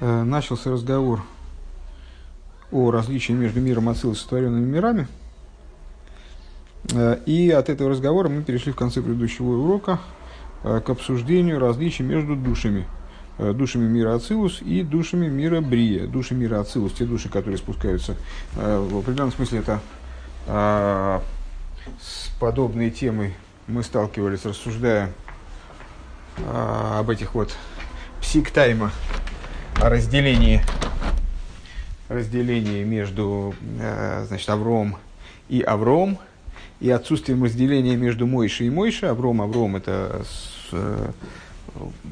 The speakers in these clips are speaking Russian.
Э, начался разговор о различии между миром Ацилус и сотворенными мирами. Э, и от этого разговора мы перешли в конце предыдущего урока э, к обсуждению различий между душами. Душами мира Ацилус и душами мира Брия. Души мира Ацилус, те души, которые спускаются. В определенном смысле это с подобной темой мы сталкивались, рассуждая об этих вот псиктайма, о разделении, разделении между э, значит, Авром и Авром, и отсутствием разделения между Мойшей и Мойшей. Авром, Авром – это с, э,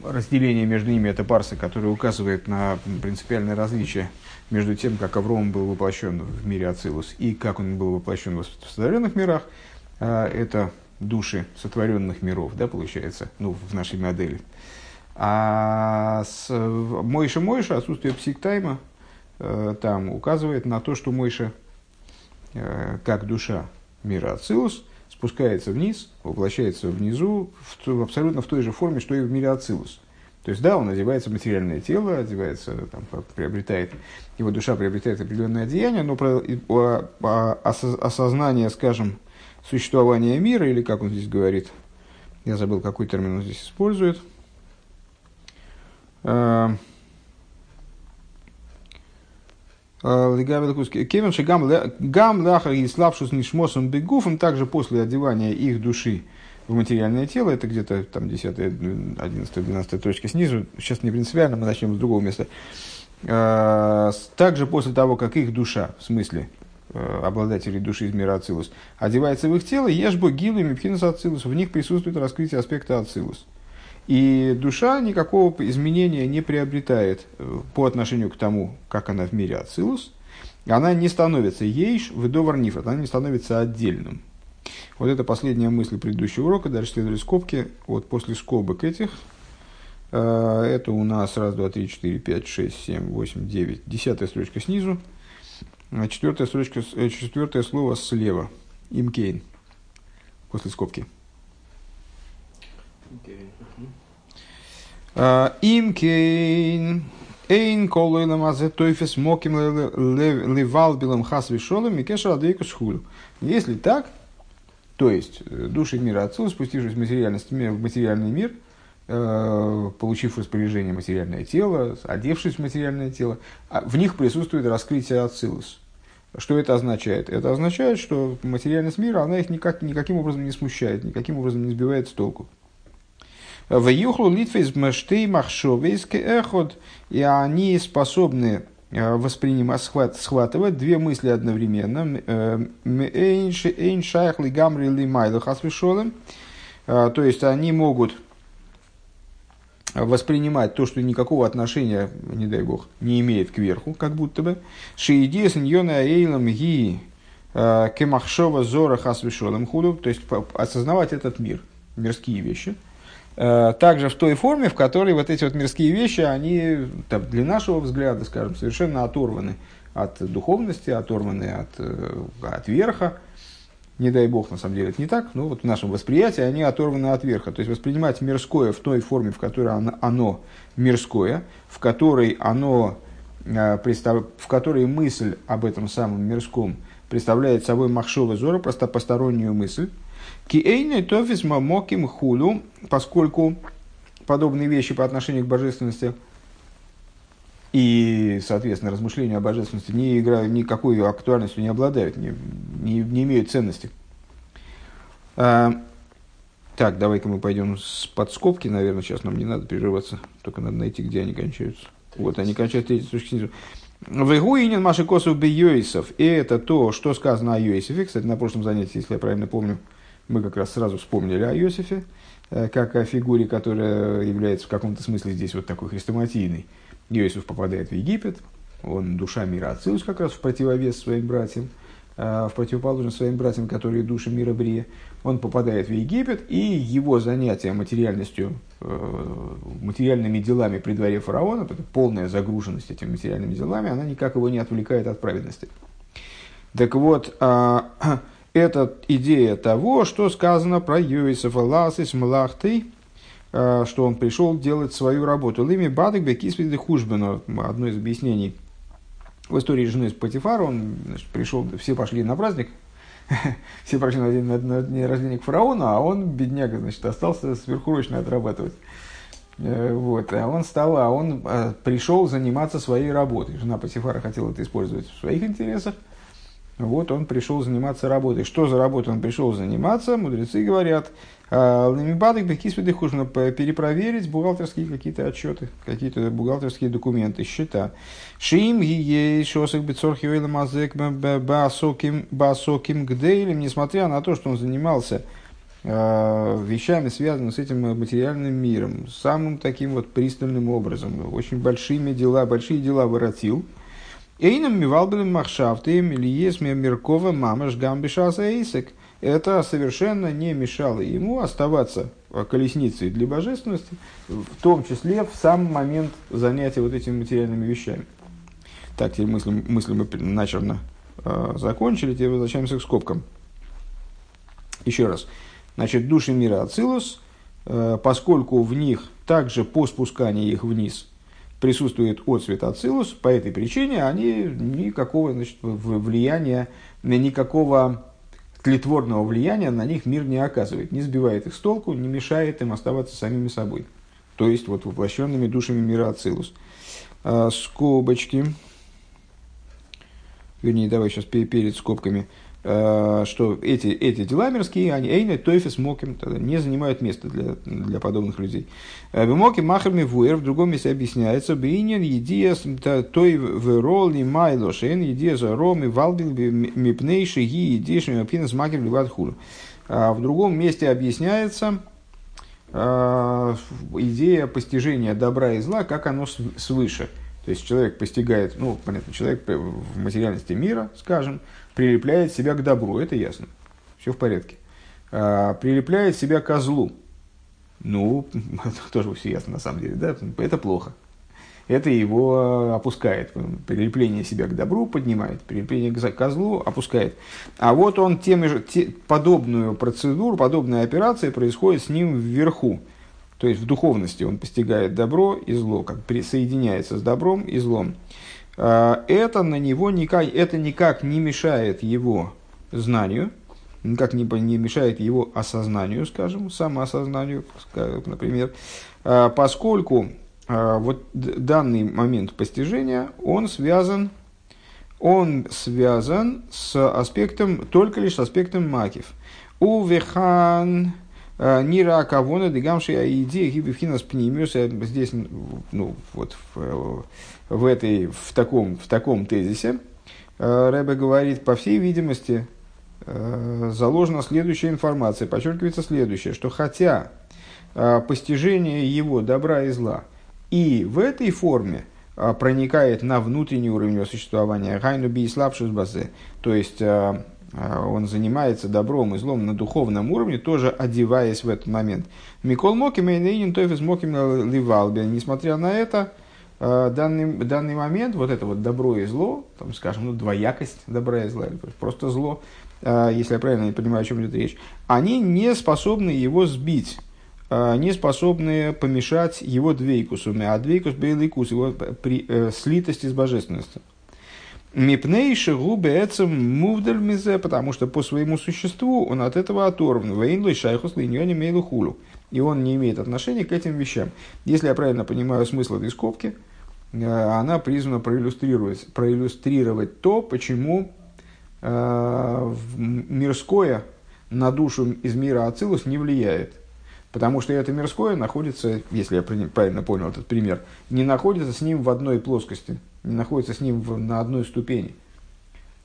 разделение между ними, это парса, которая указывает на принципиальное различие между тем, как Авром был воплощен в мире Ацилус и как он был воплощен в сотворенных мирах. Э, это души сотворенных миров, да, получается, ну, в нашей модели. А с Мойша Мойша, отсутствие психтайма, э, там указывает на то, что Мойша, э, как душа мира Ацилус, спускается вниз, воплощается внизу в, абсолютно в той же форме, что и в мире Ацилус. То есть, да, он одевается в материальное тело, одевается, там, приобретает, его душа приобретает определенное одеяние, но про, о, осознание, скажем, существования мира, или как он здесь говорит, я забыл, какой термин он здесь использует – Э, э, Кевин гам лахар и славшус нишмосом бегуфом, также после одевания их души в материальное тело, это где-то там 10, 11, 12 точка снизу, сейчас не принципиально, мы начнем с другого места. Э, также после того, как их душа, в смысле обладателей души из мира Ацилус, одевается в их тело, ешбо гилу и мипхинус Ацилус, в них присутствует раскрытие аспекта Ацилус. И душа никакого изменения не приобретает э, по отношению к тому, как она в мире Ацилус. Она не становится ейш, выдовар нифрат, она не становится отдельным. Вот это последняя мысль предыдущего урока. Дальше следовали скобки. Вот после скобок этих э, это у нас раз, два, три, четыре, пять, шесть, семь, восемь, девять. Десятая строчка снизу. Четвертая строчка, э, четвертое слово слева. Имкейн. После скобки. Имкейн. Эйн колойлам азе тойфес моким ливал билам хас вишолом и кешер адвейкус хулю. Если так, то есть э, души мира отцу, спустившись в, материальность, в материальный мир, э, получив распоряжение материальное тело, одевшись в материальное тело, а в них присутствует раскрытие Ацилус. Что это означает? Это означает, что материальность мира, она их никак, никаким образом не смущает, никаким образом не сбивает с толку. В юхлу литвейс мештей махшовейский эхот, и они способны э, воспринимать, схват, схватывать две мысли одновременно. Э, Эйн шайх ли гамри ли майлах э, То есть они могут воспринимать то, что никакого отношения, не дай бог, не имеет к верху, как будто бы. Шиидия синьона эйлам ги кемахшова зора хасвишолем худу. То есть осознавать этот мир, мирские вещи – также в той форме, в которой вот эти вот мирские вещи, они там, для нашего взгляда, скажем, совершенно оторваны от духовности, оторваны от, э, от верха. Не дай бог, на самом деле, это не так, но вот в нашем восприятии они оторваны от верха. То есть воспринимать мирское в той форме, в которой оно, оно мирское, в которой оно э, в которой мысль об этом самом мирском представляет собой махшова зора, просто постороннюю мысль, Киэйны тофис мамоким хулу, поскольку подобные вещи по отношению к божественности и, соответственно, размышления о божественности не играют, никакой актуальностью не обладают, не, не, не имеют ценности. А, так, давай-ка мы пойдем с подскобки, наверное, сейчас нам не надо прерываться, только надо найти, где они кончаются. Вот, они кончаются третьей точки снизу. Вегуинин Маши Йосиф. И это то, что сказано о Йосифе. Кстати, на прошлом занятии, если я правильно помню, мы как раз сразу вспомнили о Иосифе, э, как о фигуре, которая является в каком-то смысле здесь вот такой хрестоматийной. Иосиф попадает в Египет, он душа мира Ацилус как раз в противовес своим братьям, э, в противоположность своим братьям, которые души мира Брия. Он попадает в Египет, и его занятия материальностью, э, материальными делами при дворе фараона, полная загруженность этими материальными делами, она никак его не отвлекает от праведности. Так вот, а, это идея того, что сказано про Йосифа Ласис Млахты, что он пришел делать свою работу. Лими Бадык Бекисвиды Хужбена, одно из объяснений в истории жены Патифара, он значит, пришел, все пошли на праздник, все пошли на день, на, на день рождения к фараону, а он, бедняга, значит, остался сверхурочно отрабатывать. Э, вот, а он стал, а он э, пришел заниматься своей работой. Жена Патифара хотела это использовать в своих интересах. Вот он пришел заниматься работой. Что за работу он пришел заниматься? Мудрецы говорят, Ламибадок Бекисвиды нужно перепроверить бухгалтерские какие-то отчеты, какие-то бухгалтерские документы, счета. Шим гией шосок бецорхи мазек басоким гдейлем, несмотря на то, что он занимался э, вещами, связанными с этим материальным миром, самым таким вот пристальным образом, очень большими дела, большие дела воротил – Эйном мивалбелем махшафтым или есме Миркова мамаш гамбишаса эйсек. Это совершенно не мешало ему оставаться колесницей для божественности, в том числе в сам момент занятия вот этими материальными вещами. Так, теперь мысли, мысли мы начерно э, закончили, теперь возвращаемся к скобкам. Еще раз. Значит, души мира Ацилус, э, поскольку в них также по спусканию их вниз присутствует отцвет Ацилус, по этой причине они никакого значит, влияния, никакого тлетворного влияния на них мир не оказывает, не сбивает их с толку, не мешает им оставаться самими собой. То есть вот воплощенными душами мира Ацилус. А, скобочки. Вернее, давай сейчас перед скобками. Э, что эти, эти дела мирские, они эйны, тойфис, моким, не занимают места для, для подобных людей. Э, Бемоким махами вуэр, в другом месте объясняется, бейнин едия той в роли майлошен, едия за роми валбил мипнейши ги едиши мипинес маким ливат хулу. А в другом месте объясняется, э, идея постижения добра и зла, как оно свыше. То есть человек постигает, ну, понятно, человек в материальности мира, скажем, прилепляет себя к добру, это ясно, все в порядке. А, прилепляет себя к злу, ну, тоже все ясно на самом деле, да, это плохо. Это его опускает. Прилепление себя к добру поднимает, прилепление к козлу опускает. А вот он тем же, те, подобную процедуру, подобная операция происходит с ним вверху. То есть в духовности он постигает добро и зло, как присоединяется с добром и злом. А, это на него никак, это никак не мешает его знанию, никак не, не мешает его осознанию, скажем, самоосознанию, например, а, поскольку а, вот данный момент постижения, он связан, он связан с аспектом, только лишь с аспектом макив. Увехан Нира Акавона, Дегамши Аиди, Гибивхинас Пнимиус, здесь, ну, вот в, в, этой, в, таком, в таком тезисе. Э, Рэбе говорит, по всей видимости, э, заложена следующая информация, подчеркивается следующее, что хотя э, постижение его добра и зла и в этой форме проникает на внутренний уровень его существования, гайну би базе, то есть он занимается добром и злом на духовном уровне, тоже одеваясь в этот момент. Микол Моки Мейнейнин Тойфис Моки Ливалби. Несмотря на это, а, данный, данный момент, вот это вот добро и зло, там, скажем, ну, двоякость добра и зла, просто зло, а, если я правильно понимаю, о чем идет речь, они не способны его сбить, не способны помешать его двейкусу, а двейкус бейликус, его при, э, слитости с божественностью. Мипнейши губы эцем мувдаль мизе, потому что по своему существу он от этого оторван. Вейнлой шайхус линьоне мейлу хулу. И он не имеет отношения к этим вещам. Если я правильно понимаю смысл этой скобки, э, она призвана проиллюстрировать, проиллюстрировать то, почему э, мирское на душу из мира Ацилус не влияет. Потому что это мирское находится, если я правильно понял этот пример, не находится с ним в одной плоскости – не находится с ним в, на одной ступени.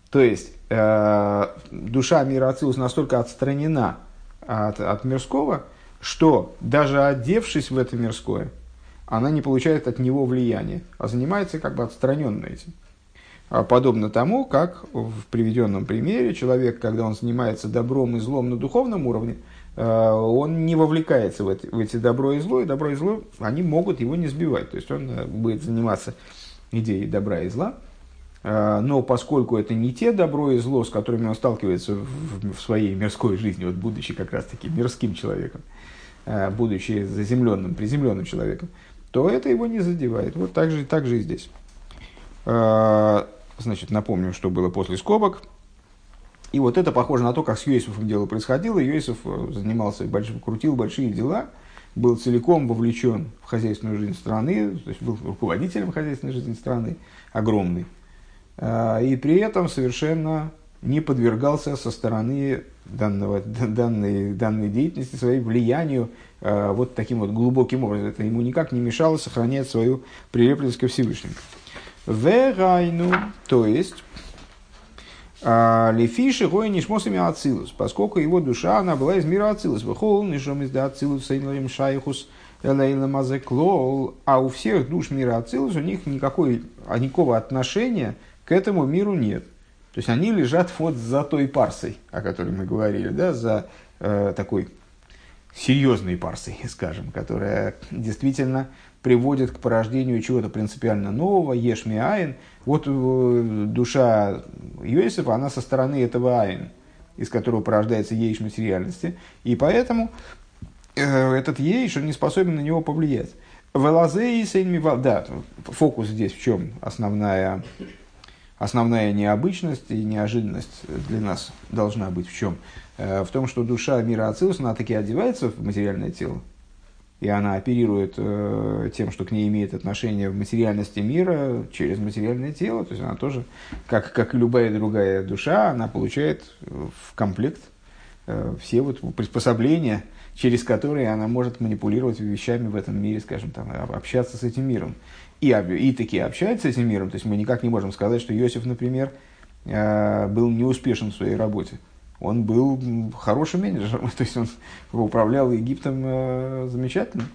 То есть, э, душа мира Ацилус настолько отстранена от, от мирского, что даже одевшись в это мирское, она не получает от него влияния, а занимается как бы отстраненно этим. А подобно тому, как в приведенном примере человек, когда он занимается добром и злом на духовном уровне, он не вовлекается в эти, в эти добро и зло, и добро и зло, они могут его не сбивать. То есть он э, будет заниматься идеи добра и зла. А, но поскольку это не те добро и зло, с которыми он сталкивается в, в своей мирской жизни, вот будучи как раз-таки мирским человеком, э, будучи заземленным, приземленным человеком, то это его не задевает. Вот так же, так же и здесь. Э, значит, напомню, что было после скобок. И вот это похоже на то, как с Йосифом дело происходило. Йосиф занимался, большим, крутил большие дела, был целиком вовлечен в хозяйственную жизнь страны, то есть был руководителем хозяйственной жизни страны, огромный. И при этом совершенно не подвергался со стороны данного, данной, данной деятельности своей влиянию э, вот таким вот глубоким образом. Это ему никак не мешало сохранять свою прилепленность ко Всевышнему. Верайну, то есть, Лефиши гой нишмосами ацилус, поскольку его душа, она была из мира ацилус. Выхол нишом из да ацилус сейнларим шайхус элейла мазеклол. А у всех душ мира ацилус у них никакой, никакого отношения к этому миру нет. То есть они лежат вот за той парсой, о которой мы говорили, да, за э, такой серьезной парсой, скажем, которая действительно приводит к порождению чего-то принципиально нового, ешми айн. Вот э, душа Йосифа, она со стороны этого айн, из которого порождается ейш материальности, и поэтому э, этот ейш, он не способен на него повлиять. Велазей да, фокус здесь в чем основная основная необычность и неожиданность для нас должна быть в чем? Э, в том, что душа мира Ацилус, она таки одевается в материальное тело, и она оперирует э, тем, что к ней имеет отношение в материальности мира через материальное тело. То есть она тоже, как, как и любая другая душа, она получает в комплект э, все вот приспособления, через которые она может манипулировать вещами в этом мире, скажем, там, общаться с этим миром и, и таки общается с этим миром. То есть мы никак не можем сказать, что Иосиф, например, э, был неуспешен в своей работе. Он был хорошим менеджером, то есть он управлял Египтом э, замечательно.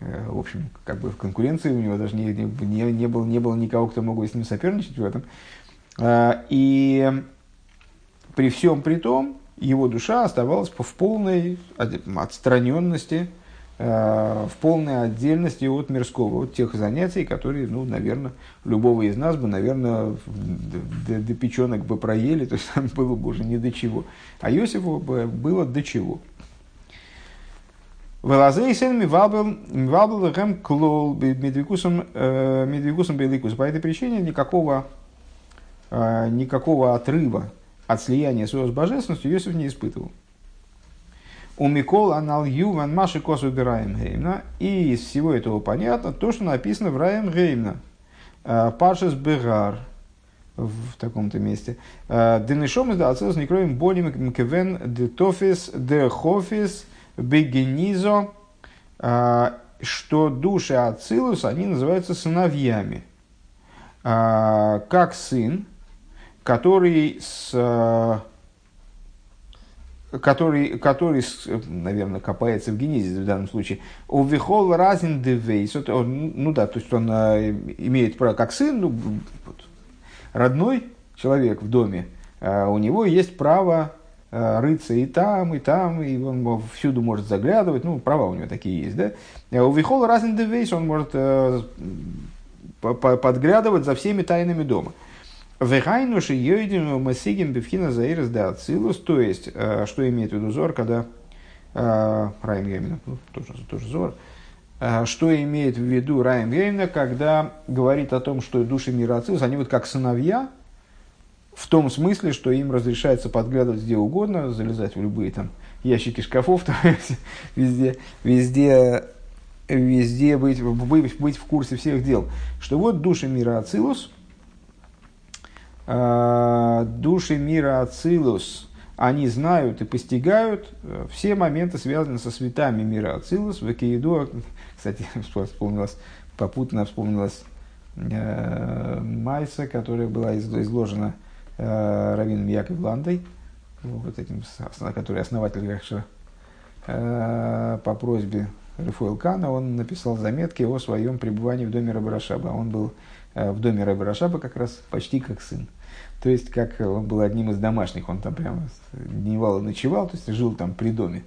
Э, в общем, как бы в конкуренции у него даже не, не, не, было, не было никого, кто мог бы с ним соперничать в этом. И при всем при том, его душа оставалась в полной отстраненности в полной отдельности от мирского, от тех занятий, которые, ну, наверное, любого из нас бы, наверное, до, до печенок бы проели, то есть там было бы уже не до чего. А Иосифу бы было до чего. Велазей сын мивабл рэм клол медвикусом э, беликус. По этой причине никакого, э, никакого отрыва от слияния с божественностью Иосиф не испытывал. У Микол анал юван маши косу убираем геймна. И из всего этого понятно то, что написано в Раем Геймна. Э, Паршес Бегар в таком-то месте. Э, Денешом из Дацилус не кроем более мкевен де тофис де хофис бегенизо, э, что души Ацилус, они называются сыновьями. Как сын, который с который, который, наверное, копается в генезисе в данном случае. У Вихол разин девейс. Ну да, то есть он а, имеет право, как сын, ну, родной человек в доме, а у него есть право а, рыться и там, и там, и он всюду может заглядывать, ну, права у него такие есть, да. У Вихол разин девейс он может подглядывать за всеми тайнами дома. Вехайнуши йойдину масигим бифхина заирс да ацилус, то есть, э, что имеет в виду Зор, когда э, Райм Геймина, ну, тоже, тоже Зор, э, что имеет в виду Райм Геймина, когда говорит о том, что души мира Ацилус, они вот как сыновья, в том смысле, что им разрешается подглядывать где угодно, залезать в любые там ящики шкафов, там, везде, везде, везде быть, быть, быть в курсе всех дел. Что вот души мира Ацилус – души мира Ацилус, они знают и постигают э, все моменты, связанные со светами мира Ацилус. В Экеиду, кстати, вспомнилось, попутно вспомнилась э, Майса, которая была изложена э, Равином Яков Ландой, вот этим, который основатель Рахша, э, по просьбе Рафуэл Кана, он написал заметки о своем пребывании в доме Рабарашаба. Он был э, в доме Рабарашаба как раз почти как сын. То есть, как он был одним из домашних, он там прямо дневал и ночевал, то есть жил там при доме.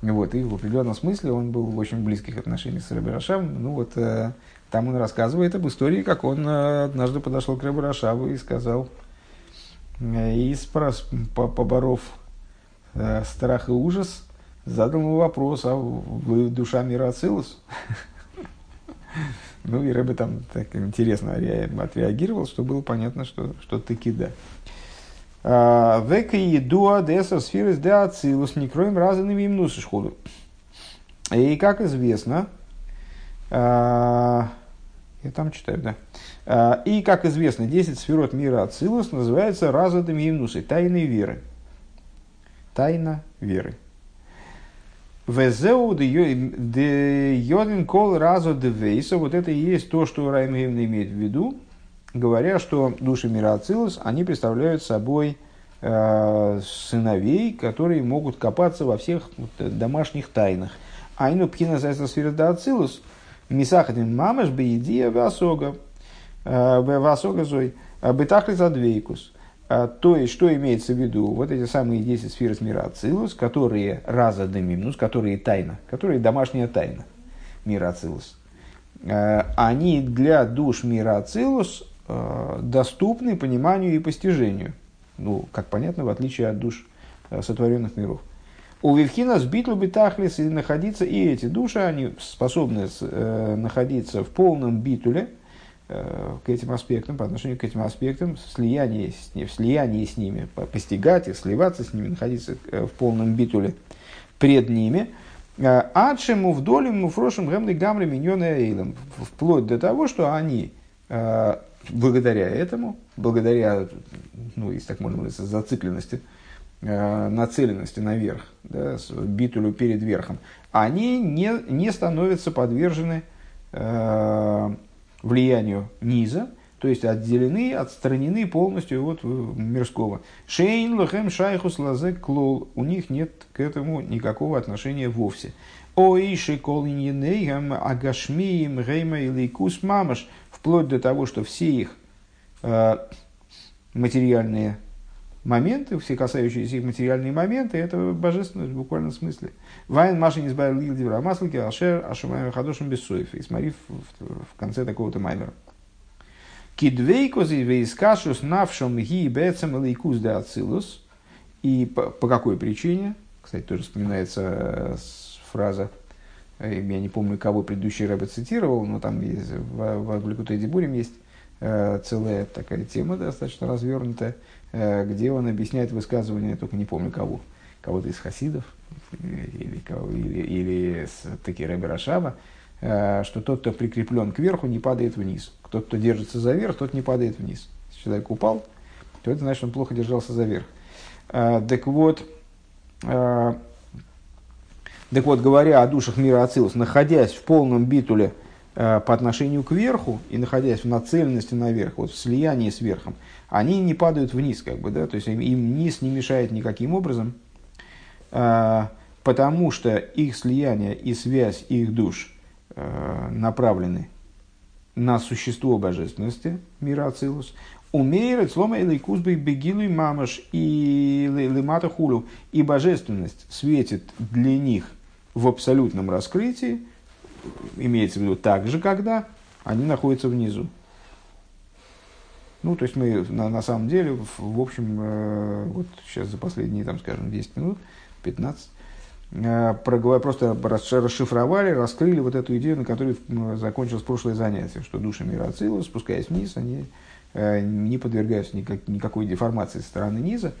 Вот, и в определенном смысле он был в очень близких отношениях с Рабирашавом. Ну вот, э, там он рассказывает об истории, как он э, однажды подошел к Рабирашаву и сказал, э, и спрос, по, поборов э, страх и ужас, задал ему вопрос, а вы душа мира Ацилус? Ну, и Рэбе там так интересно отреагировал, что было понятно, что, что таки да. А, Века едуа деса сферы с деацилус не кроем разными им нусышходу. И как известно, а, я там читаю, да. А, и, как известно, 10 сферот мира Ацилус называется разадами Евнусы, тайной веры. Тайна веры. Везеу йодин кол разо де вейса. Вот это и есть то, что Раймгеймна имеет в виду, говоря, что души мира Ацилус, они представляют собой э, сыновей, которые могут копаться во всех вот, домашних тайнах. Айну пхина зайса сфера да Ацилус, мисахатин мамаш беидия васога, э, васога зой, э, бетахли задвейкус. А, то есть, что имеется в виду? Вот эти самые 10 сфер мира Ацилус, которые раза демимнус, которые тайна, которые домашняя тайна мира Ацилус. А, они для душ мира Ацилус а, доступны пониманию и постижению. Ну, как понятно, в отличие от душ сотворенных миров. У Вивхина с битлу битахлис и находиться, и эти души, они способны э, находиться в полном битуле, к этим аспектам, по отношению к этим аспектам, в слиянии с, в слиянии с ними, постигать их, сливаться с ними, находиться э, в полном битуле пред ними. Э, Адшему вдоль муфрошим гэмны гамри миньоны эйлом. Вплоть до того, что они благодаря этому, благодаря, ну, если так можно говорить, зацикленности, нацеленности наверх, да, битулю перед верхом, они не, не становятся подвержены влиянию низа, то есть отделены, отстранены полностью от мирского. Шейн лохем шайхус лазек клол. У них нет к этому никакого отношения вовсе. Оиши колиньенейгам агашмием гейма или кус мамаш. Вплоть до того, что все их э, материальные моменты, все касающиеся их материальные моменты, это божественность в буквальном смысле. Вайн Машин избавил Лилдивра Маслики, Алшер, Ашумаем Хадошим Бессуев. И смотри в, в, в конце такого-то маймера. כי דבקות זו והתקשרות נפשם היא בעצם אלקות דאצילות. И по, по какой причине? Кстати, тоже вспоминается э, фраза, э, я не помню, кого предыдущий рэбе цитировал, но там есть, в, в Ликутей Дибурим есть э, целая такая тема достаточно развернутая, где он объясняет высказывание, только не помню кого, кого-то из хасидов, или, или, или все-таки Рэбе Рашаба, э, что тот, кто прикреплен кверху, не падает вниз. Тот, кто держится за верх, тот не падает вниз. Если человек упал, то это значит, он плохо держался за верх. Э, так вот, так вот, говоря о душах мира Ацилус, находясь в полном битуле по отношению к верху и находясь в нацеленности наверх, вот в слиянии с верхом, они не падают вниз, как бы, да, то есть им, низ не мешает никаким образом, а, потому что их слияние и связь их душ а, направлены на существо божественности, мира Ацилус, умеет слома или кузбы бегилу и мамаш и лимата хулю, и божественность светит для них в абсолютном раскрытии, имеется в виду так же, когда они находятся внизу. Ну, то есть мы на, на самом деле, в, в общем, э, вот сейчас за последние, там, скажем, 10 минут, 15, э, просто расшифровали, раскрыли вот эту идею, на которой закончилось прошлое занятие, что души мира Ацилус, спускаясь вниз, они э, не подвергаются никак, никакой деформации со стороны низа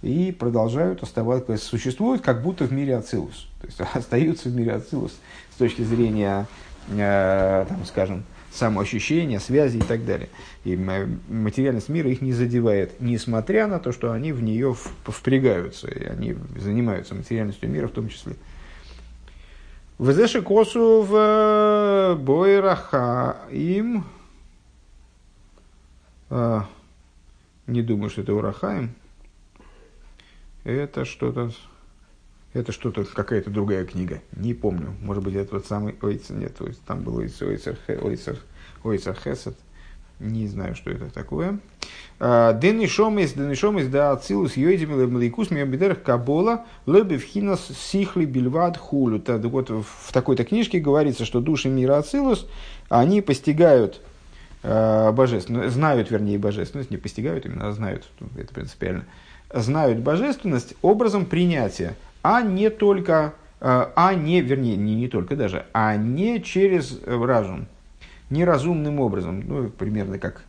и продолжают оставаться, существуют как будто в мире Ацилус. То есть остаются в мире Ацилус с точки зрения, э, там, скажем, самоощущения, связи и так далее. И материальность мира их не задевает, несмотря на то, что они в нее впрягаются, и они занимаются материальностью мира в том числе. Везеши косу в э, бойраха им. А, не думаю, что это урахаем. Это что-то это что-то, какая-то другая книга. Не помню. Может быть, это тот самый Ойцер. Нет, там был Ойцер, Ойцер, Ойцер Хесед. Не знаю, что это такое. А, Денишомис, денишомис, да, ацилус, йойдим, млейкус, миомбидерах, кабола, лебевхинас, сихли, бельвад, хулю. Вот в такой-то книжке говорится, что души мира ацилус, они постигают э, божественность, знают, вернее, божественность, не постигают именно, а знают, это принципиально, знают божественность образом принятия, а не только а не, вернее, не, не только даже, а не через разум, неразумным образом. Ну, примерно как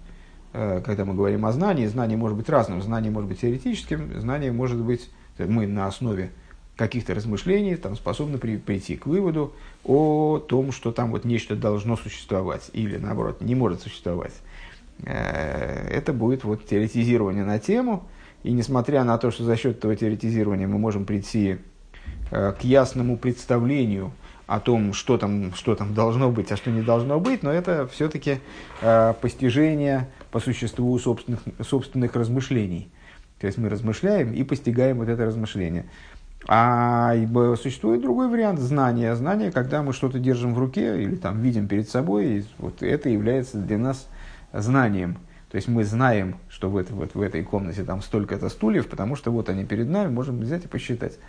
когда мы говорим о знании, знание может быть разным. Знание может быть теоретическим, знание может быть, мы на основе каких-то размышлений там, способны при, прийти к выводу о том, что там вот нечто должно существовать или наоборот не может существовать. Э, это будет вот теоретизирование на тему, и несмотря на то, что за счет этого теоретизирования мы можем прийти э, к ясному представлению о том, что там, что там должно быть, а что не должно быть, но это все-таки э, постижение по существу собственных, собственных размышлений. То есть мы размышляем и постигаем вот это размышление. А существует другой вариант знания. Знание, когда мы что-то держим в руке или там видим перед собой, и вот это является для нас знанием. То есть мы знаем, что в, это, вот в этой комнате там столько-то стульев, потому что вот они перед нами, можем взять и посчитать.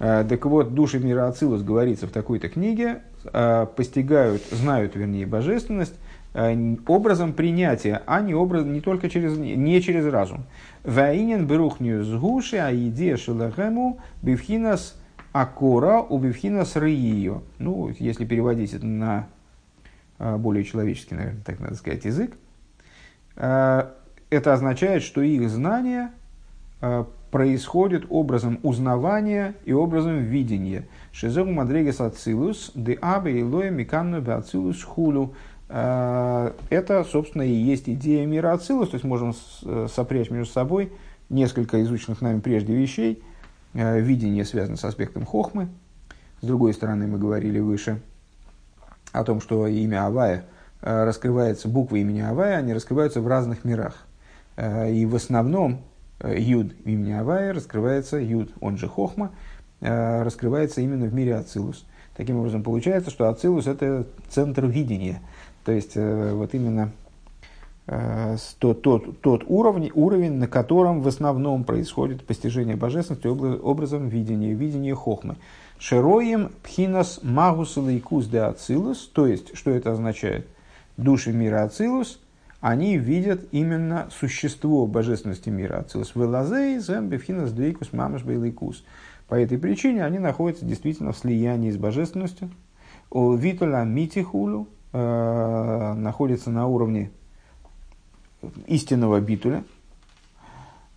А, так вот, души мира Ацилус, говорится в такой-то книге, а, постигают, знают, вернее, божественность а, образом принятия, а не, образ, не только через, не через разум. Ваинен берухню сгуши, а идея шелахему бифхинас акора у бифхинас рыио. Ну, если переводить это на более человеческий, наверное, так надо сказать, язык, это означает, что их знание а, происходит образом узнавания и образом видения. Шизогу мадрегес ацилус, де абе илоя миканну ацилус хулю. Э, это, собственно, и есть идея мира Ацилус, то есть можем э, сопрячь между собой несколько изученных нами прежде вещей. Э, видение связано с аспектом хохмы. С другой стороны, мы говорили выше о том, что имя Авая раскрывается, буквы имени Авая, они раскрываются в разных мирах. И в основном Юд имени Авая раскрывается, Юд, он же Хохма, раскрывается именно в мире Ацилус. Таким образом, получается, что Ацилус – это центр видения – то есть, э, вот именно э, тот, тот, тот уровень, уровень, на котором в основном происходит постижение божественности образом видения, видения хохмы. Шероем пхинас магус лейкус де ацилус, то есть, что это означает? Души мира ацилус, они видят именно существо божественности мира ацилус. Велазей зем бифхинас двейкус мамаш бейлейкус. По этой причине они находятся действительно в слиянии с божественностью. Витуля митихулю, э, находится на уровне истинного битуля.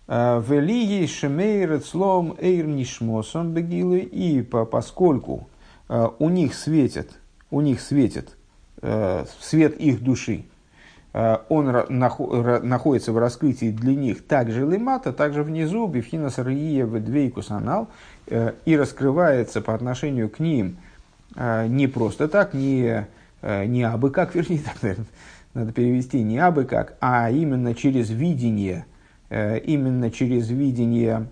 Э, Велии шемейрет слом эйр нишмосом бегилы. И по, поскольку э, у них светит, у них светит свет их души, э, он находится в раскрытии для них также лимата, также внизу, бифхина сария двейкус анал, э, и раскрывается по отношению к ним не просто так, не Э, не абы как, вернее, так, наверное, надо перевести не абы как, а именно через видение, э, именно через видение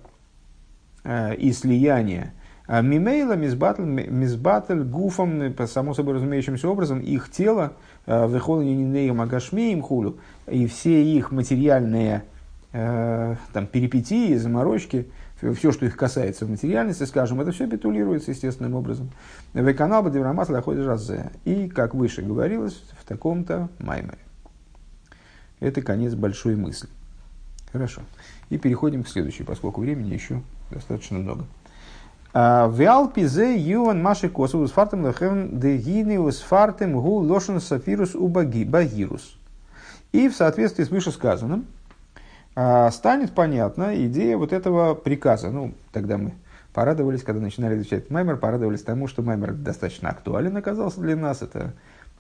э, и слияние. А мимейла мизбатль гуфом, по само собой разумеющимся образом, их тело, выхол нинеем агашмеем хулю, и все их материальные там, перипетии, заморочки, все, что их касается в материальности, скажем, это все петулируется естественным образом. В канал Бадиврамат Лаходи Жазе. И, как выше говорилось, в таком-то маймере. Это конец большой мысли. Хорошо. И переходим к следующей, поскольку времени еще достаточно много. А, Виалпизе юан маши косу с фартом лахем дегиниус фартем гу лошен сафирус у багирус. И в соответствии с вышесказанным, а, станет понятна идея вот этого приказа. Ну, тогда мы порадовались, когда начинали изучать Маймер, порадовались тому, что Маймер достаточно актуален оказался для нас. Это,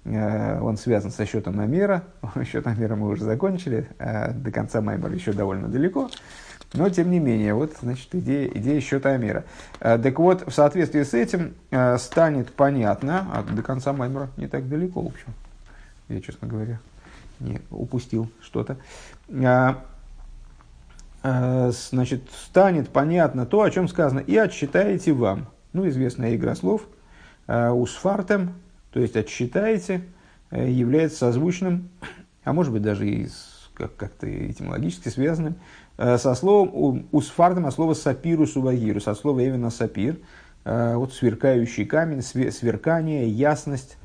э, он связан со счетом Амера. Счет Амера мы уже закончили, а до конца Маймера еще довольно далеко. Но, тем не менее, вот, значит, идея, идея счета Амера. А, так вот, в соответствии с этим а, станет понятно, а до конца Маймера не так далеко, в общем. Я, честно говоря, не упустил что-то. Э, значит, станет понятно то, о чем сказано, и отсчитаете вам. Ну, известная игра слов. Э, Усфартем, то есть отсчитаете, э, является созвучным, а может быть даже и как- как-то этимологически связанным, со словом усфартем, от слова сапиру сувагиру, со слова именно сапир, вот сверкающий камень, сверкание, ясность,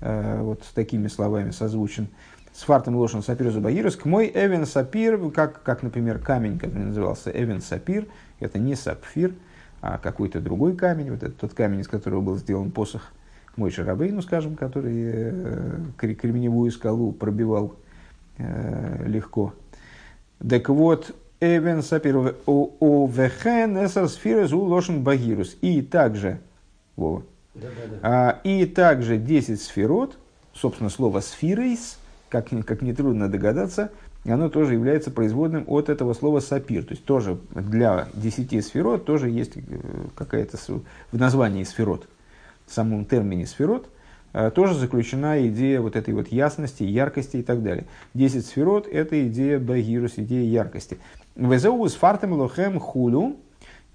вот с такими словами созвучен. С фартом лошен сапир зубагирус, к мой эвен сапир, как, как, например, камень, который назывался эвен сапир, это не сапфир, а какой-то другой камень, вот этот тот камень, из которого был сделан посох мой Шарабейну, скажем, который э, кременевую скалу пробивал э, легко. Так вот, Эвен сапир о вехен эсер сфирес у лошен багирус. И также, Вова, да, да, да. А, и также 10 сферот, собственно, слово сфирейс, как, как нетрудно догадаться, оно тоже является производным от этого слова сапир. То есть тоже для 10 сферот тоже есть э, какая-то в названии сферот, в самом термине сферот, э, тоже заключена идея вот этой вот ясности, яркости и так далее. 10 сферот – это идея багирус, идея яркости. Везеу с фартем лохем хулю.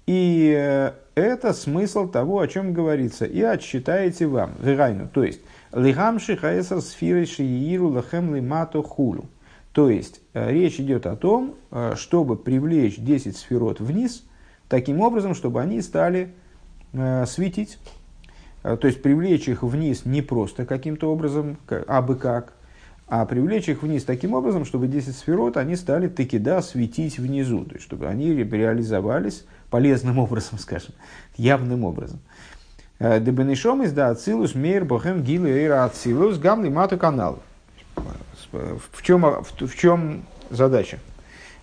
И э, это смысл того, о чем говорится. И отсчитаете вам. Гайну. То есть, лигамши хаэсар сфирой шииру лохем лимато хулю. То есть, э, речь идет о том, э, чтобы привлечь 10 сферот вниз, таким образом, чтобы они стали светить. То есть, привлечь их вниз не просто каким-то образом, а бы как, а привлечь их вниз таким образом, чтобы 10 сферот, они стали таки да светить внизу, то есть чтобы они реализовались полезным образом, скажем, явным образом. Э, Дебенешом из да ацилус мейр бохем гилы эйра ацилус гамли мату канал. В чем, в чем задача?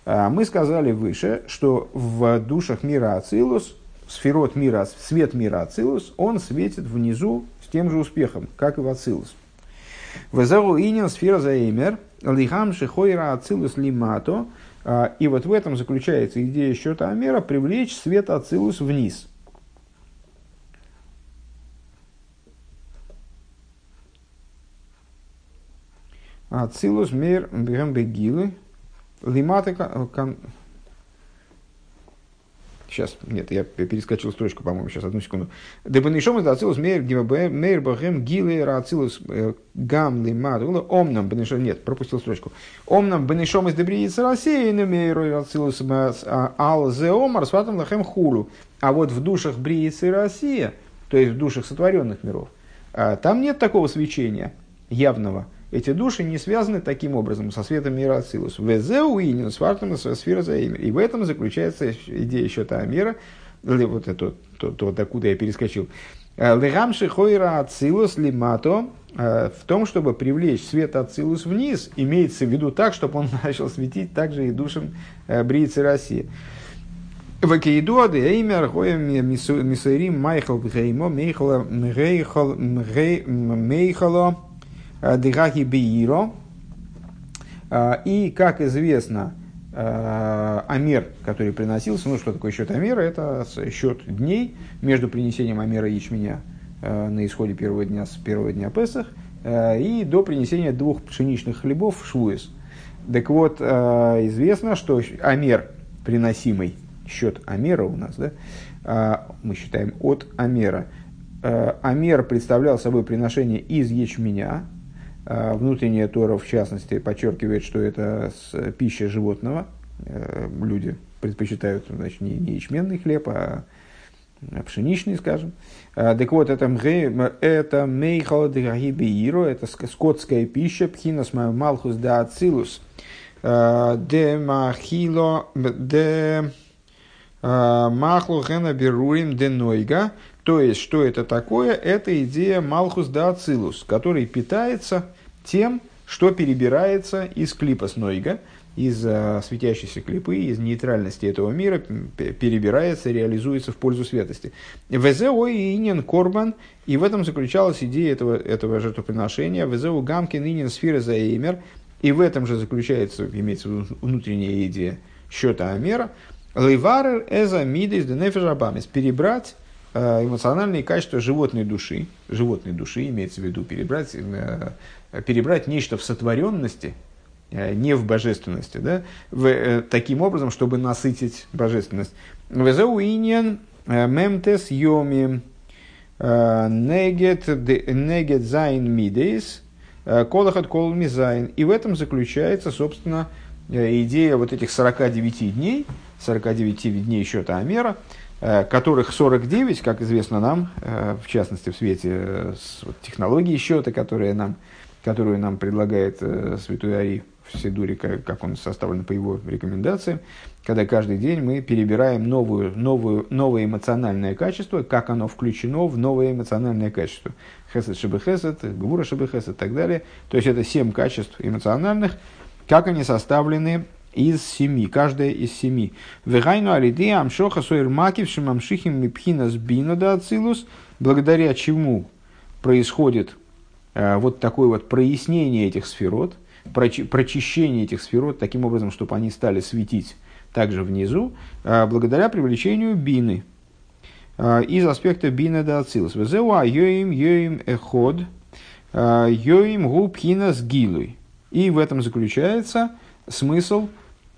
Э, мы сказали выше, что в душах мира Ацилус, сферот мира, свет мира Ацилус, он светит внизу с тем же успехом, как и в Ацилус. Везеру инин сфера заимер, лихам шихойра ацилус лимато. А, и вот в этом заключается идея счета Амера привлечь свет ацилус вниз. Ацилус мер бегилы лиматы Сейчас, нет, я перескочил строчку, по-моему, сейчас, одну секунду. Дебанишом из ацилус мейр бахем гилы ацилус э, гам лимат. Омнам бенишом, нет, пропустил строчку. Омнам бенишом из дебриица рассеяны мейр ацилус а, ал зе омар сватам лахем хулу. А вот в душах бриицы Россия, то есть в душах сотворенных миров, а, там нет такого свечения явного эти души не связаны таким образом со светом мира Ацилус. Везеу и свартом сфера за И в этом заключается идея счета мира, или вот это, то, то, вот откуда я перескочил. Э, Легамши хойра Ацилус лимато, э, в том, чтобы привлечь свет Ацилус вниз, имеется в виду так, чтобы он начал светить также и душам э, Бриицы России. Вакейду адеймер хоем мисайрим майхал бгеймо мейхала мейхало Дыгаги Бейро. А, и, как известно, а, Амер, который приносился, ну что такое счет Амера, это счет дней между принесением Амера ячменя а, на исходе первого дня с первого дня Песах и до принесения двух пшеничных хлебов в Швуэс. Так вот, известно, что Амер, приносимый счет Амера у нас, да, мы считаем от Амера, Амер представлял собой приношение из ячменя, внутренняя Тора, в частности, подчеркивает, что это пища животного. Э, люди предпочитают значит, не, ячменный хлеб, а, а пшеничный, скажем. А, так вот, это, это мейхала дегагибииро, это скотская пища, пхинас малхус да ацилус, де махило, де махлу хена берурим де нойга, то есть, что это такое? Это идея Малхус да Ацилус, который питается тем, что перебирается из клипа Снойга, из э, светящейся клипы, из нейтральности этого мира, перебирается, реализуется в пользу светости. Везео и инин корбан, и в этом заключалась идея этого, этого жертвоприношения. Везео гамкин инин сфера заэмер, и в этом же заключается, имеется внутренняя идея счета Омера. לברר את המידות דנפש הבהמית, перебрать эмоциональные качества животной души, животной души имеется в виду перебрать, э, перебрать нечто в сотворенности, э, не в божественности, да, в, таким образом, чтобы насытить божественность. וזהו ענין מ״ט ימים נגד נגד ז׳ מידות колахат кол мизайн. И в этом заключается, собственно, идея вот этих 49 дней, 49 дней счета Амера, Э, которых 49, как известно нам, э, в частности в свете э, технологии счета, которые нам, которую нам предлагает Святой Ари в Сидуре, как он составлен по его рекомендациям, когда каждый день мы перебираем новую, новую, новое эмоциональное качество, как оно включено в новое эмоциональное качество. Хесед шибы хесед, гвура шибы хесед и так далее. То есть это семь качеств эмоциональных, как они составлены из семи, каждая из семи. Вегайну алиди амшоха суэр макив шимамшихим мипхина сбина да ацилус, благодаря чему происходит э, вот такое вот прояснение этих сферот, прочищение этих сферот таким образом, чтобы они стали светить также внизу, э, благодаря привлечению бины. Э, из аспекта бина да ацилус. Везеуа йоим йоим эход э, йоим губхина с гилой. И в этом заключается смысл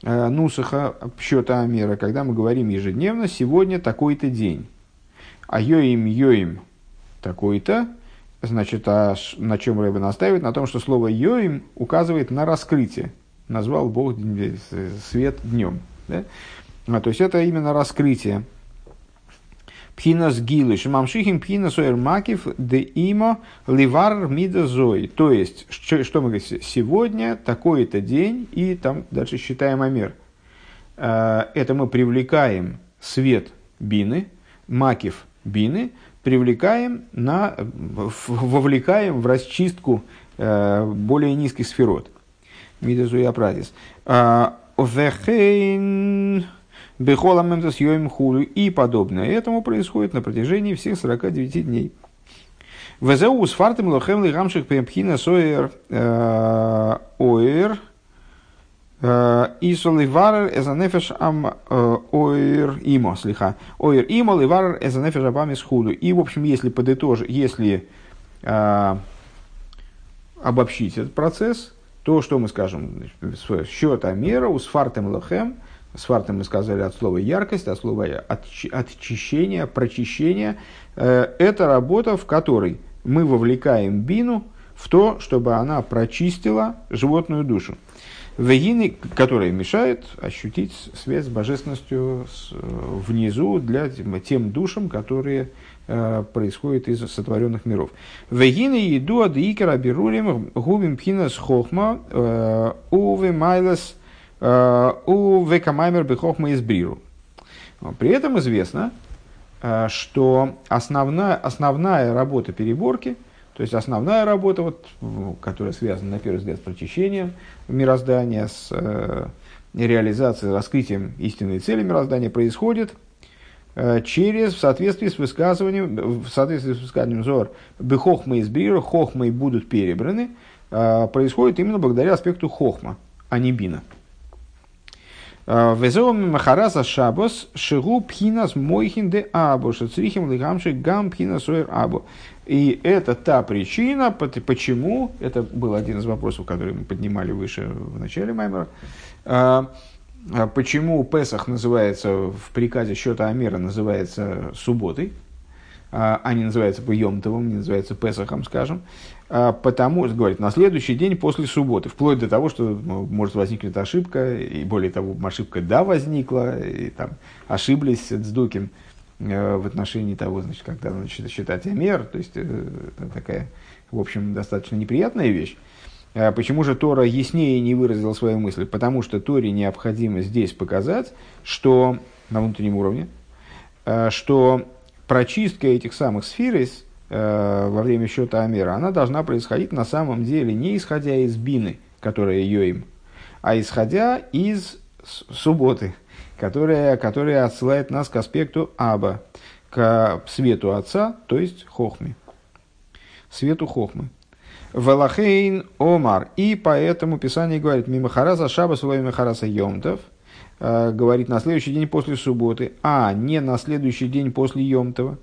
нусаха счета Амера, когда мы говорим ежедневно, сегодня такой-то день. А йоим йоим такой-то, значит, а на чем Рэбе настаивает? На том, что слово йоим указывает на раскрытие. Назвал Бог свет днем. Да? А, то есть это именно раскрытие. Пхинас гилы, шимамшихим пхинас макив де имо ливар мида зои. То есть, что, что мы говорим, сегодня такой-то день, и там дальше считаем Амер. А, это мы привлекаем свет бины, макив бины, привлекаем на, вовлекаем в расчистку э, более низких сферот. Мидазуя прадис. А, Вехейн Бехолам Йоим Хулю и подобное. Этому происходит на протяжении всех 49 дней. Везеу с фартом лохем лигамших пемпхина соер э, оэр э, и соливарер эзанефеш ам э, оэр имо слиха оэр имо ливарер эзанефеш абамис худу и в общем если подытожить если э, обобщить этот процесс то, что мы скажем, счет Амера, у сфартем лохем, сфартем мы сказали от слова яркость, от слова очищение, прочищение, э, это работа, в которой мы вовлекаем бину в то, чтобы она прочистила животную душу. Вегины, которые мешают ощутить связь с божественностью внизу для тем душам, которые Э, происходит из сотворенных миров. Вегины еду от икера берулим губим пхинас хохма э, уве майлас э, у векамаймер бехохма из бриру. При этом известно, что основная, основная работа переборки, то есть основная работа, вот, которая связана, на первый взгляд, с прочищением мироздания, с реализацией, раскрытием истинной цели мироздания, происходит – Э, через, в соответствии с высказыванием, в соответствии с высказыванием Зор, бехохма из брира, хохмы будут перебраны, э, происходит именно благодаря аспекту хохма, а не бина. Везеом махараса шабос шигу пхинас мойхин де або шацрихим лигамши гам пхинас або. И это та причина, почему, это был один из вопросов, который мы поднимали выше в начале Маймера, а почему Песах называется в приказе счета Амера называется субботой, а, а не называется Йомтовым, не называется Песахом, скажем, а потому, говорит, на следующий день после субботы, вплоть до того, что ну, может возникнуть ошибка, и более того, ошибка да возникла, и там ошиблись с Дуким э, в отношении того, значит, когда надо считать Амер, то есть э, такая, в общем, достаточно неприятная вещь. А почему же Тора яснее не выразила свою мысль? Потому что Торе необходимо здесь показать, что на внутреннем уровне, э, что прочистка этих самых сфер э, во время счета Амера, она должна происходить на самом деле не исходя из бины, которая ее им, а исходя из субботы, которая, которая отсылает нас к аспекту Аба, к свету Отца, то есть Хохме. Свету Хохмы. Велахейн Омар. И поэтому Писание говорит, мимо Хараса Шаба свой Хараса Йомтов, э, говорит на следующий день после субботы, а не на следующий день после Йомтова.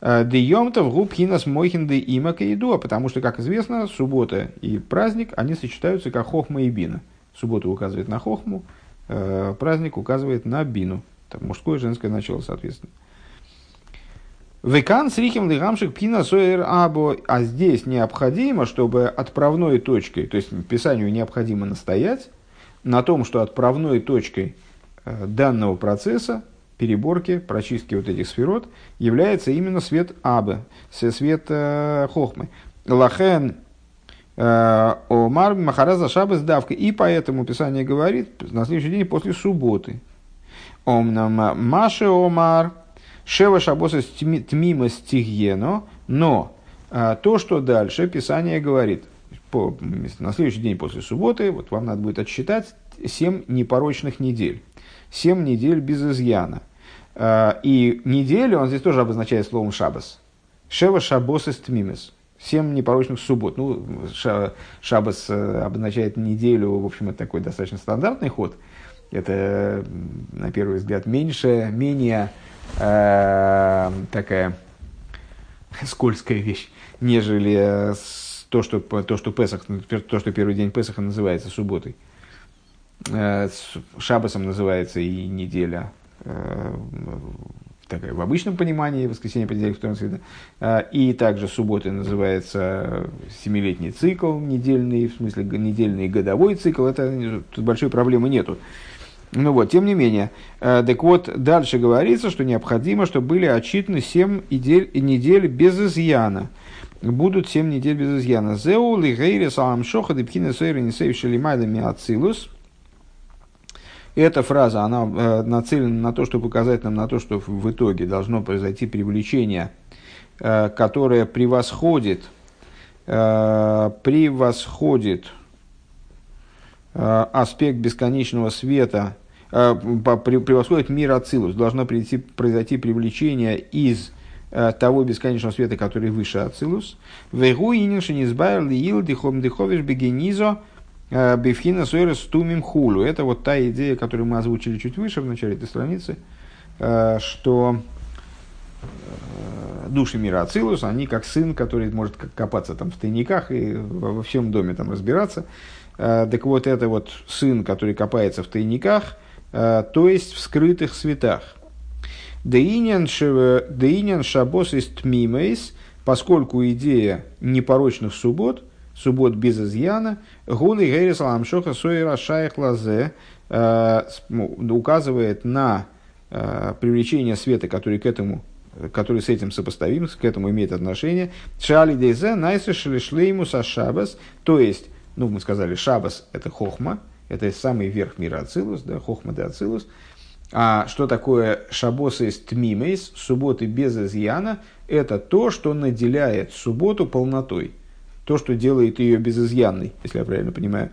Э, де Йомтов губ хинас мойхин де имака иду, потому что, как известно, суббота и праздник, они сочетаются как хохма и бина. Суббота указывает на хохму, э, праздник указывает на бину. Так, мужское и женское начало, соответственно. Векан с рихим лигамшик пина соер або. А здесь необходимо, чтобы отправной точкой, то есть Писанию необходимо настоять на том, что отправной точкой э, данного процесса переборки, прочистки вот этих сферот является именно свет Абы, свет э, Хохмы. Лахен Омар Махараза Шабас давка. И поэтому Писание говорит на следующий день после субботы. Омнам Маше Омар Шева Шабоса Тмима Стигьено. Но то, что дальше Писание говорит, по, на следующий день после субботы, вот вам надо будет отсчитать 7 непорочных недель. 7 недель без изъяна. И неделю он здесь тоже обозначает словом шабас. Шева шабос из тмимес. Семь непорочных суббот. Ну, шабас э, обозначает неделю, в общем, это такой достаточно стандартный ход. Это, на первый взгляд, меньше, менее э, такая скользкая вещь, нежели то, что, то, что, Песах, то, что первый день Песаха называется субботой. Э, шабасом называется и неделя э, такая, в обычном понимании воскресенье понедельник, вторник, среда. А, и также суббота называется семилетний цикл недельный, в смысле недельный годовой цикл. Это тут большой проблемы нету. Ну вот, тем не менее, э, так вот, дальше говорится, что необходимо, чтобы были отчитаны 7 недель, недель без изъяна. Будут 7 недель без изъяна. Зеу ли гейри салам шоха дипхина сойра нисей шелимайда миацилус. Эта фраза, она э, нацелена на то, чтобы показать нам на то, что в итоге должно произойти привлечение, э, которое превосходит, э, превосходит аспект бесконечного света, превосходит мир Ацилус. Должно прийти, произойти привлечение из того бесконечного света, который выше Ацилус. Вегу ининши низбайр лиил дихом диховиш бегенизо – Бифхина Сойрес Тумим Хулу. Это вот та идея, которую мы озвучили чуть выше, в начале этой страницы, э, что э, души мира Ацилус, они как сын, который может копаться там в тайниках и во всем доме там разбираться. Так вот, это вот сын, который копается в тайниках, то есть в скрытых светах. Деинян шабос из тмимейс, поскольку идея непорочных суббот – суббот без изъяна, гули гейрис ламшоха сойра шайх лазе э, указывает на э, привлечение света, который к этому который с этим сопоставим, к этому имеет отношение. Шали дейзе найсы шлейму са шабас, то есть, ну, мы сказали, шабас – это хохма, это самый верх мира Ацилус, да, хохма де Ацилус. А что такое шабоса из тмимейс, субботы без изъяна? Это то, что наделяет субботу полнотой то, что делает ее безызъянной, если я правильно понимаю.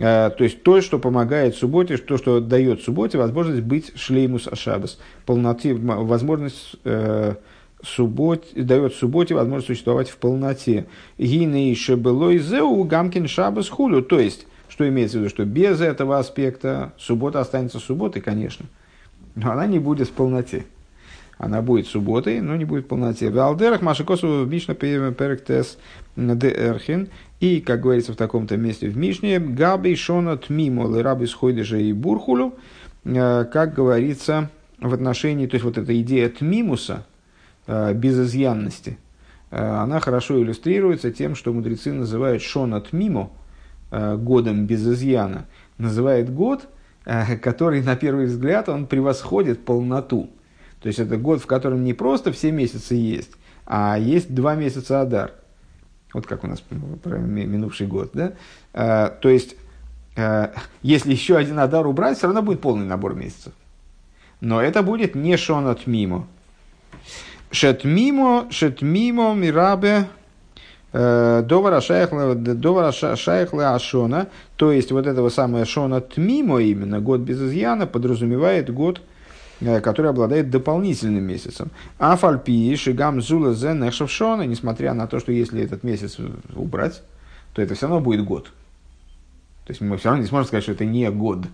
А, то есть то, что помогает субботе, то, что дает субботе возможность быть шлеймус ашабас, полноте, возможность э, суббот, дает субботе возможность существовать в полноте. Гины и шебелой зеу гамкин шабас хулю. То есть, что имеется в виду, что без этого аспекта суббота останется субботой, конечно, но она не будет в полноте она будет субботой, но не будет полноте. В Алдерах Машикосу в Мишна Перектес Дерхин. И, как говорится в таком-то месте в Мишне, Габи Шона Тмимо Раби Схойдежа и Бурхулю, э, как говорится в отношении, то есть вот эта идея Тмимуса, э, безызъянности, э, она хорошо иллюстрируется тем, что мудрецы называют Шона Тмимо, годом без изъяна, называет год, который на первый взгляд он превосходит полноту. То есть это год, в котором не просто все месяцы есть, а есть два месяца Адар. Вот как у нас минувший год. Да? А, то есть, а, если еще один Адар убрать, все равно будет полный набор месяцев. Но это будет не Шонат Мимо. Шетмимо, Шетмимо, Мирабе, э, Довара Шайхла Ашона, то есть вот этого самого Шона Тмимо именно, год без изъяна, подразумевает год который обладает дополнительным месяцем. А фальпи шигам зула зе нешавшона, несмотря на то, что если этот месяц убрать, то это все равно будет год. То есть мы все равно не сможем сказать, что это не год.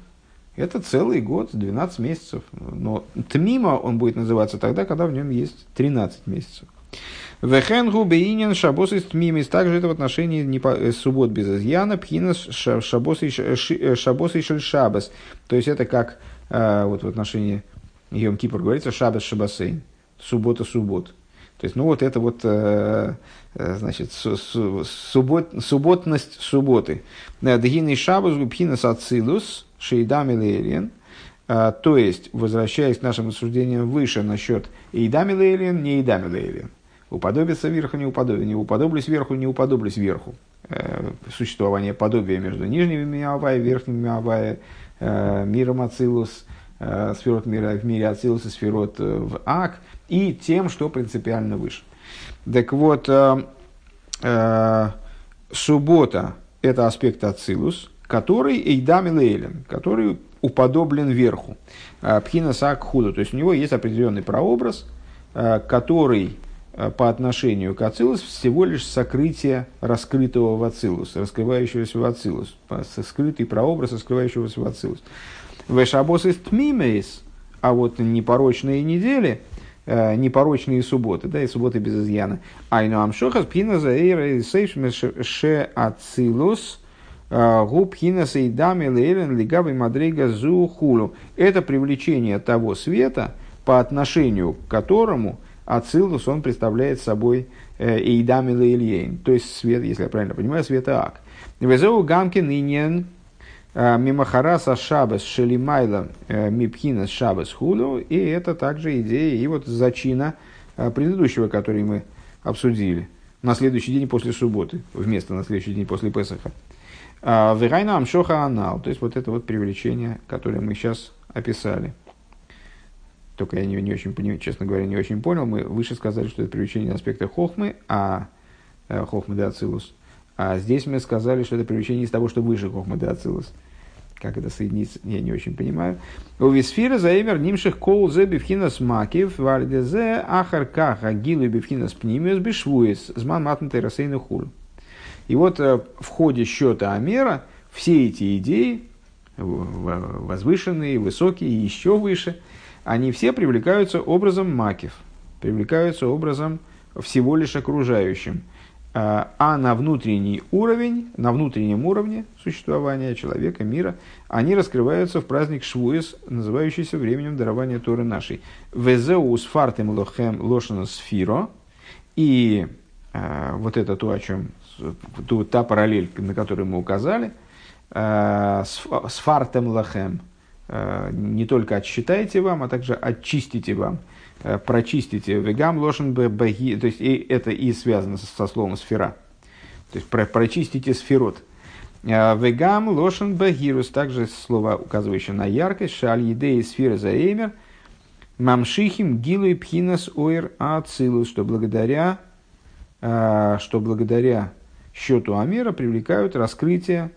Это целый год, 12 месяцев. Но тмима он будет называться тогда, когда в нем есть 13 месяцев. Вехенгу бейнин шабос из тмимис. Также это в отношении э, суббот без изъяна, пхина шабос и шабос. То есть это как э, вот в отношении Йом Кипр говорится Шабас Шабасейн, суббота суббот. То есть, ну вот это вот, э, э значит, су, су, суббот, субботность субботы. Дгинный шабас губхинас ацилус шейдам илериен. Э, то есть, возвращаясь к нашим рассуждениям выше насчет Эйдам илериен, не Эйдам илериен. Уподобиться верху, не уподобиться, не уподоблюсь верху, не уподоблюсь верху. существование подобия между нижними и верхними Миавай, миром Ацилус, сферот мира в мире Ацилус и сферот в Ак, и тем, что принципиально выше. Так вот, суббота – это аспект Ацилус, который Эйдам Лейлен, который уподоблен верху. Пхина Сак Худу, то есть у него есть определенный прообраз, который по отношению к Ацилус всего лишь сокрытие раскрытого в Ацилус, раскрывающегося в Ацилус, скрытый прообраз раскрывающегося в Ацилус. Вешабос из тмимейс, а вот непорочные недели, э, непорочные субботы, да, и субботы без изъяна. Айну амшохас пхина заэйра и ше ацилус, э, губ пхина сейдами лейлен лигаби мадрига зу хулу. Это привлечение того света, по отношению к которому Ацилус, он представляет собой э, Эйдами Лейльейн, то есть свет, если я правильно понимаю, света Ак. Везеу Гамкин Иньен Мимахараса Шабас Шелимайла э, Мипхина Шабас Худу, и это также идея и вот зачина э, предыдущего, который мы обсудили на следующий день после субботы, вместо на следующий день после Песаха. Верайна Амшоха Анал, то есть вот это вот привлечение, которое мы сейчас описали. Только я не, не очень понимаю, честно говоря, не очень понял. Мы выше сказали, что это привлечение аспекта Хохмы, а Хохмы де Ацилус – а здесь мы сказали, что это привлечение из того, что выше Хохмада Ацилус. Как это соединиться, я не очень понимаю. У Висфира заэмер нимших кол зе бифхинас макив вардезе ахар каха гилу бифхинас пнимиус бишвуис зман матнутый рассейну хур. И вот э, в ходе счета Амера все эти идеи, возвышенные, высокие еще выше, они все привлекаются образом макив, привлекаются образом всего лишь окружающим. Э, а на внутренний уровень, на внутреннем уровне существования человека, мира, они раскрываются в праздник Швуис, называющийся временем дарования Торы нашей. Везеус фартем лохем лошана сфиро. И э, вот это то, о чем, ту, та параллель, на которую мы указали, э, с фартем лохем, э, не только отсчитайте вам, а также очистите вам – Э, прочистите вегам лошен баги, то есть и это и связано со словом сфера. То есть про, прочистите сферот. Э, вегам лошен багирус, также слово, указывающее на яркость, шаль едеи сферы заэмер, мамшихим гилу и пхинас ойр ацилус, что благодаря, э, что благодаря счету Амера привлекают раскрытие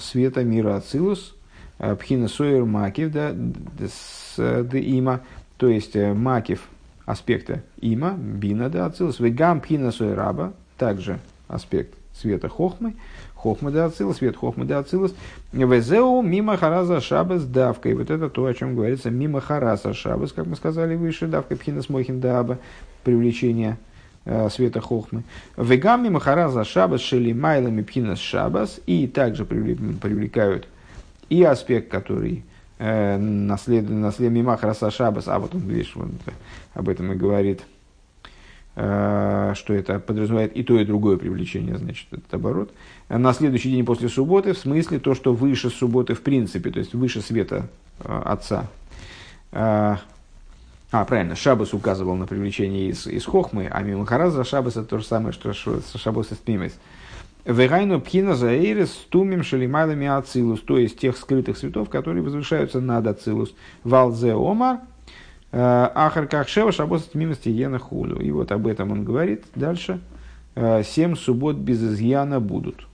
света мира Ацилус, пхинас ойр макив, да, да, има, то есть э, макив аспекта има, бина да ацилус, вегам пхина раба, также аспект света хохмы, хохма да ацилус, свет хохмы да ацилус, везеу мимо хараза шабас давка. И вот это то, о чем говорится мимо хараса шабас, как мы сказали выше, давка пхина смохин даба, привлечение э, света хохмы. Вегам мимо хараза шабас шели майлами пхина шабас, и также привлекают и аспект, который наслед, наслед Мимах Раса Шабас, а вот он, видишь, вот, об этом и говорит, э, что это подразумевает и то, и другое привлечение, значит, этот оборот. На следующий день после субботы, в смысле то, что выше субботы в принципе, то есть выше света э, Отца. Э, а, правильно, Шабас указывал на привлечение из, из Хохмы, а Мимахараза Шабас это то же самое, что Шабас из Пимес. Вегайну пхина заэрис тумим шалимайлами ацилус, то есть тех скрытых цветов, которые возвышаются над ацилус. Валзе омар, э, ахар как шева шабос мимости ена хулю. И вот об этом он говорит дальше. Э, семь суббот без изъяна будут.